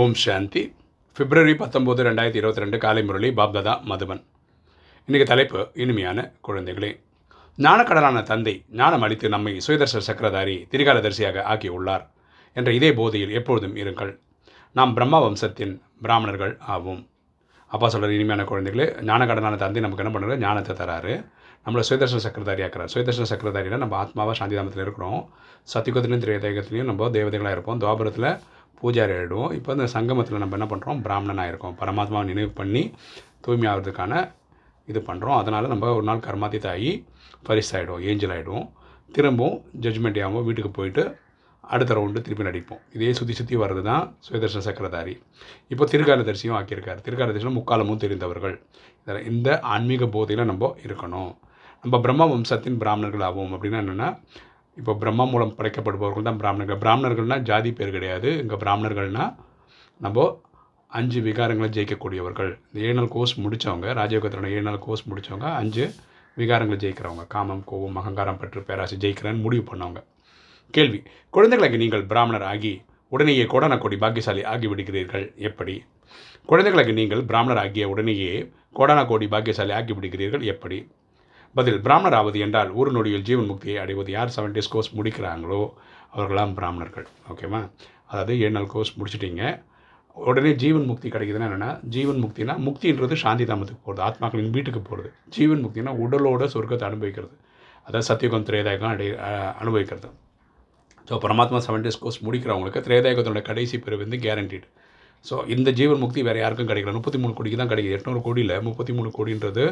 ஓம் சாந்தி. பிப்ரவரி பத்தொம்போது ரெண்டாயிரத்தி இருபத்தி ரெண்டு காலை முரளி பாப்ததா மதுவன் இன்றைக்கி தலைப்பு இனிமையான குழந்தைகளே. ஞானக்கடலான தந்தை ஞானம் அளித்து நம்மை சுயதர்ச சக்கரதாரி திரிகாலதரிசியாக ஆக்கியுள்ளார் என்ற இதே போதையில் எப்பொழுதும் இருங்கள். நாம் பிரம்மா வம்சத்தின் பிராமணர்கள் ஆவோம். அப்பா சொல்கிற இனிமையான குழந்தைகளே ஞானக்கடலான தந்தை நமக்கு என்ன பண்ணுறாரு? ஞானத்தை தராரு. நம்மளை சுயதர்ஷன சக்கரதாரி ஆக்கிறார். சுயதர்ஷன சக்கரதாரியில் நம்ம ஆத்மாவாக சாந்திதாமத்தில் இருக்கிறோம். சத்தியுகத்திலையும் திரேதேகத்திலையும் நம்ம தேவதைகளாக இருப்போம். துவாபுரத்தில் பூஜாரி ஆகிடுவோம் இப்போ இந்த சங்கமத்தில் நம்ம என்ன பண்ணுறோம் பிராமணனாக இருக்கோம் பரமாத்மாவை நினைவு பண்ணி தூய்மையாகிறதுக்கான இது பண்ணுறோம் அதனால் நம்ம ஒரு நாள் கர்மாதித்த ஆகி பரிசு ஏஞ்சல் ஆகிடுவோம் திரும்பவும் ஜட்ஜ்மெண்ட் ஆகும் வீட்டுக்கு போயிட்டு அடுத்த ரவுண்டு திருப்பி நடிப்போம். இதே சுற்றி சுற்றி வர்றது தான் சுயதர்ஷன சக்கரதாரி. இப்போ திருக்காலதரிசியும் ஆக்கியிருக்கார். திருக்காலதரிசியில் முக்காலமும் தெரிந்தவர்கள். இதில் இந்த ஆன்மீக போதையில் நம்ம இருக்கணும். நம்ம பிரம்ம வம்சத்தின் பிராமணர்கள் ஆகும் அப்படின்னா என்னென்னா இப்போ பிரம்மா மூலம் படைக்கப்படுபவர்கள் தான் பிராமணர்கள். பிராமணர்கள்னால் ஜாதி பேர் கிடையாது. இங்கே பிராமணர்கள்னால் நம்ம அஞ்சு விகாரங்களை ஜெயிக்கக்கூடியவர்கள். இந்த ஏழு நாள் கோர்ஸ் முடித்தவங்க ராஜயோகத்திலான ஏழு நாள் கோர்ஸ் முடித்தவங்க அஞ்சு விகாரங்களை ஜெயிக்கிறவங்க. காமம் கோபம் அகங்காரம் பற்று பேராசை ஜெயிக்கிறேன்னு முடிவு பண்ணவங்க. கேள்வி குழந்தைகளுக்கு நீங்கள் பிராமணர் ஆகி உடனேயே கோடான கோடி பாக்கியசாலி ஆகிவிடுகிறீர்கள். எப்படி? குழந்தைகளுக்கு நீங்கள் பிராமணர் ஆகிய உடனேயே கோடான கோடி பாக்கியசாலி ஆகிவிடுகிறீர்கள். எப்படி? பதில் பிராமணர் ஆவது என்றால் ஒரு நொடியில் ஜீவன் முக்தியை அடைவது யார்? செவன் டேஸ் கோர்ஸ் முடிக்கிறாங்களோ அவர்களாம் பிராமணர்கள். ஓகேவா அதாவது ஏழு நாள் கோர்ஸ் முடிச்சிட்டிங்க. உடனே ஜீவன் முக்தி கிடைக்குதுன்னா என்னென்னா ஜீவன் முக்தினா முக்தின்றது சாந்தி தாமத்துக்கு போகிறது ஆத்மாக்களின் வீட்டுக்கு போகிறது ஜீவன் முக்தினா உடலோட சொர்க்கத்தை அனுபவிக்கிறது. அதாவது சத்தியகம் திரேதாயகம் அடை அனுபவிக்கிறது. ஸோ பரமாத்மா செவன் டேஸ் கோர்ஸ் முடிக்கிறவங்களுக்கு திரேதாயகத்தோட கடைசி பிறகு வந்து கேரண்டீடு ஸோ இந்த ஜீவன் முக்தி வேறு யாருக்கும் கிடைக்கல. முப்பத்தி மூணு கோடிக்கு தான் கிடைக்குது. எட்நூறு கோடியில் முப்பத்தி மூணு கோடின்றது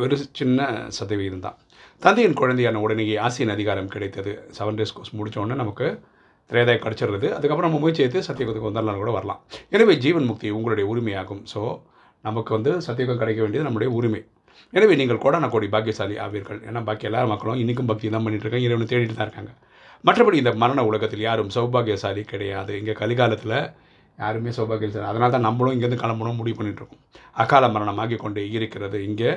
வெறு சின்ன சதவீதம் தான். தந்தையின் குழந்தையான உடனேயே ஆசியன் அதிகாரம் கிடைத்தது. செவன் டேஸ் கோர்ஸ் முடித்த உடனே நமக்கு திரேதாய் கிடச்சிடுறது. அதுக்கப்புறம் நம்ம முயற்சி எடுத்து சத்தியகுத்துக்கு வந்தாலும் கூட வரலாம். எனவே ஜீவன் முக்தி உங்களுடைய உரிமையாகும். ஸோ நமக்கு வந்து சத்தியகம் கிடைக்க வேண்டியது நம்முடைய உரிமை. எனவே நீங்கள் கோடான கோடி பாக்கியசாலி ஆவீர்கள். ஏன்னா பாக்கி எல்லா மக்களும் இன்றைக்கும் பக்தி தான் பண்ணிட்டு இருக்காங்க. இறைவனை தேடிட்டு தான் இருக்காங்க. மற்றபடி இந்த மரண உலகத்தில் யாரும் சௌபாகியசாலி கிடையாது. இங்கே கலிகாலத்தில் யாருமே சௌபாகியசாலி அதனால தான் நம்மளும் இங்கேருந்து கிளம்பணும் முடிவு பண்ணிகிட்ருக்கோம் அகால மரணமாகி கொண்டு இருக்கிறது. இங்கே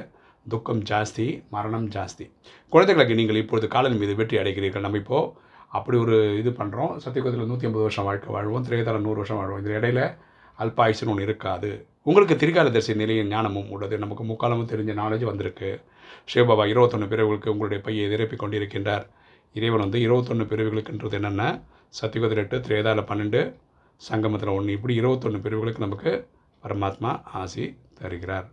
துக்கம் ஜாஸ்தி மரணம் ஜாஸ்தி. குழந்தைகளுக்கு நீங்கள் இப்பொழுது காலன் மீது வெற்றி அடைகிறீர்கள். நம்ம இப்போது அப்படி ஒரு இது பண்ணுறோம் சத்தியகுதத்தில் நூற்றி ஐம்பது வருஷம் வாழ்க்கை வாழ்வோம். திரையதாரம் நூறு வருஷம் வாழ்வோம். இந்த இடையில அல்பாயுசுன்னு ஒன்று இருக்காது. உங்களுக்கு திரிகாலதரிசி நிலையின் ஞானமும் உள்ளது. நமக்கு முக்காலமும் தெரிஞ்ச நாலேஜ் வந்திருக்கு. சிவபாபா இருபத்தொன்று பிறவுகளுக்கு உங்களுடைய பையை நிரப்பி கொண்டிருக்கின்றார். இறைவன் வந்து இருபத்தொன்று பிரிவுகளுக்குன்றது என்னென்ன? சத்தியகுதில் எட்டு திரேதாவில் பன்னெண்டு சங்கமத்தில் ஒன்று இப்படி இருபத்தொன்று பிரிவுகளுக்கு நமக்கு பரமாத்மா ஆசி தருகிறார்.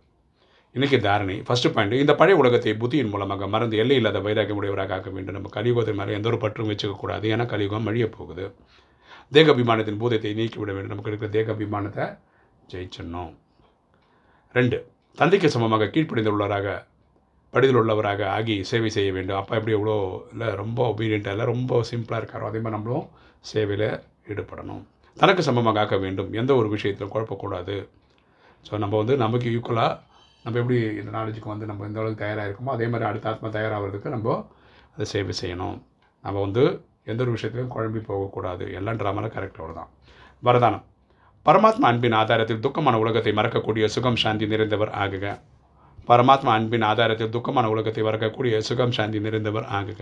இன்றைக்கி தாரணை ஃபஸ்ட்டு பாயிண்ட் இந்த பழைய உலகத்தை புத்தியின் மூலமாக மறந்து எல்லை இல்லாத வைராக்கியமுடையவராக ஆக்க வேண்டும். நம்ம கலியுகத்தின் மேலே எந்த ஒரு பற்றும் வச்சுக்கக்கூடாது ஏன்னா கலியுகம் அழிய போகுது. தேக அபிமானத்தின் பூதத்தை நீக்கிவிட வேண்டும். நமக்கு இருக்கிற தேகாபிமானத்தை ஜெயிச்சிடணும். ரெண்டு தந்தைக்கு சமமாக கீழ்ப்படிந்து உள்ளவராக படிதில் உள்ளவராக ஆகி சேவை செய்ய வேண்டும். அப்பா எப்படி எவ்வளோ இல்லை ரொம்ப ஒபீடியண்ட்டாக இல்லை ரொம்ப சிம்பிளாக இருக்காரோ அதே மாதிரி நம்மளும் சேவையில் ஈடுபடணும். தனக்கு சமமாக ஆக்க வேண்டும். எந்த ஒரு விஷயத்திலும் குழப்பக்கூடாது. ஸோ நம்ம வந்து நமக்கு ஈக்குவலாக நம்ம எப்படி இந்த நாலேஜுக்கு வந்து நம்ம எந்த அளவுக்கு தயாராக இருக்கோமோ அதே மாதிரி அடுத்த ஆத்மா தயாராகிறதுக்கு நம்ம அதை சேவை செய்யணும். நம்ம வந்து எந்த ஒரு விஷயத்துலையும் குழம்பி போகக்கூடாது. எல்லாம் ட்ராமாவில் கரெக்ட் தான். வரதானம். பரமாத்மா அன்பின் ஆதாரத்தில் துக்கமான உலகத்தை மறக்கக்கூடிய சுகம் சாந்தி நிறைந்தவர் ஆகுக. பரமாத்மா அன்பின் ஆதாரத்தில் துக்கமான உலகத்தை மறக்கக்கூடிய சுகம் சாந்தி நிறைந்தவர் ஆகுக.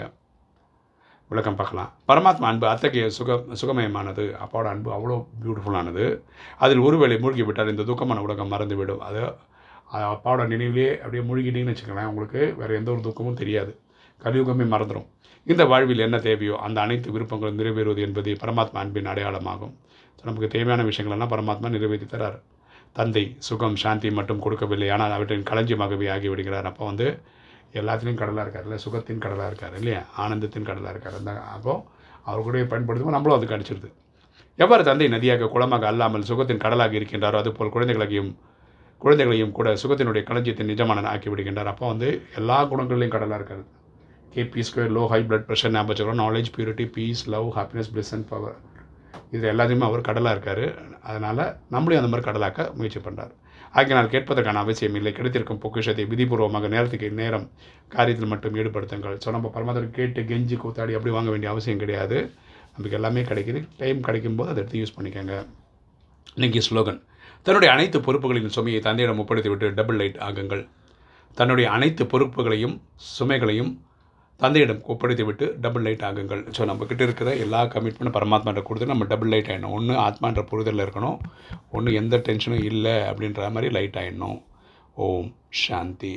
விளக்கம் பார்க்கலாம். பரமாத்மா அன்பு அத்தகைய சுக சுகமயமானது. அப்பாவோட அன்பு அவ்வளோ பியூட்டிஃபுல்லானது அதில் ஒருவேளை மூழ்கிவிட்டால் இந்த துக்கமான உலகம் மறந்துவிடும். அது அப்பாவோட நினைவிலே அப்படியே மூழ்கிட்டீங்கன்னு வச்சுக்கோங்களேன் உங்களுக்கு வேறு எந்த ஒரு துக்கமும் தெரியாது. கலியுகமே மறந்துடும் இந்த வாழ்வில் என்ன தேவையோ அந்த அனைத்து விருப்பங்களும் நிறைவேறுவது என்பது பரமாத்மா அன்பின் அடையாளமாகும். ஸோ நமக்கு தேவையான விஷயங்களெல்லாம் பரமாத்மா நிறைவேற்றி தரார். தந்தை சுகம் சாந்தி மட்டும் கொடுக்கவில்லை. ஆனால் அவற்றின் களஞ்சியமாகவே ஆகிவிடுகிறார். அப்போ வந்து எல்லாத்துலேயும் கடலாக இருக்கார் இல்லை சுகத்தின் கடலாக இருக்கார் இல்லையா? ஆனந்தத்தின் கடலாக இருக்கார். அந்த அப்போது அவர் கூட பயன்படுத்தும் நம்மளும் அது கடிச்சிடுது எவ்வாறு தந்தை நதியாக குளமாக அல்லாமல் சுகத்தின் கடலாக இருக்கின்றாரோ அதுபோல் குழந்தைகளையும் குழந்தைகளையும் கூட சுகத்தினுடைய களஞ்சியத்தை நிஜமான ஆக்கி விடுகின்றார். அப்போ வந்து எல்லா குணங்களிலையும் கடலாக இருக்காது KP square low high blood pressure ஞாபகம் knowledge purity peace love happiness plus and power இது எல்லாத்தையுமே அவர் கடலாக இருக்கார். அதனால் நம்மளையும் அந்த மாதிரி கடலாக்க முயற்சி பண்ணுறார் ஆகினால் கேட்பதற்கான அவசியம் இல்லை. கிடைத்திருக்கும் பொக்கிஷத்தை விதிபூர்வமாக நேரத்துக்கு நேரம் காரியத்தில் மட்டும் ஈடுபடுத்துங்கள். ஸோ நம்ம பரமாத்திரம் கேட்டு கெஞ்சி கூத்தாடி அப்படி வாங்க வேண்டிய அவசியம் கிடையாது. நமக்கு எல்லாமே கிடைக்கிது. டைம் கிடைக்கும்போது அதை எடுத்து யூஸ் பண்ணிக்கோங்க. இன்றைக்கி ஸ்லோகன். தன்னுடைய அனைத்து பொறுப்புகளின் சுமையை தந்தையிடம் ஒப்படைத்துவிட்டு டபுள் லைட் ஆகுங்கள் தன்னுடைய அனைத்து பொறுப்புகளையும் சுமைகளையும் தந்தையிடம் ஒப்படைத்து விட்டு டபுள் லைட் ஆகுங்கள். ஸோ நம்மக்கிட்ட இருக்கிற எல்லா கமிட்மெண்ட்டும் பரமாத்மாட்ட கொடுத்து நம்ம டபுள் லைட் ஆகிடணும் ஒன்று ஆத்மான்ற புரிதலில் இருக்கணும். ஒன்று எந்த டென்ஷனும் இல்லை அப்படின்ற மாதிரி லைட் ஆகிடணும் ஓம் சாந்தி.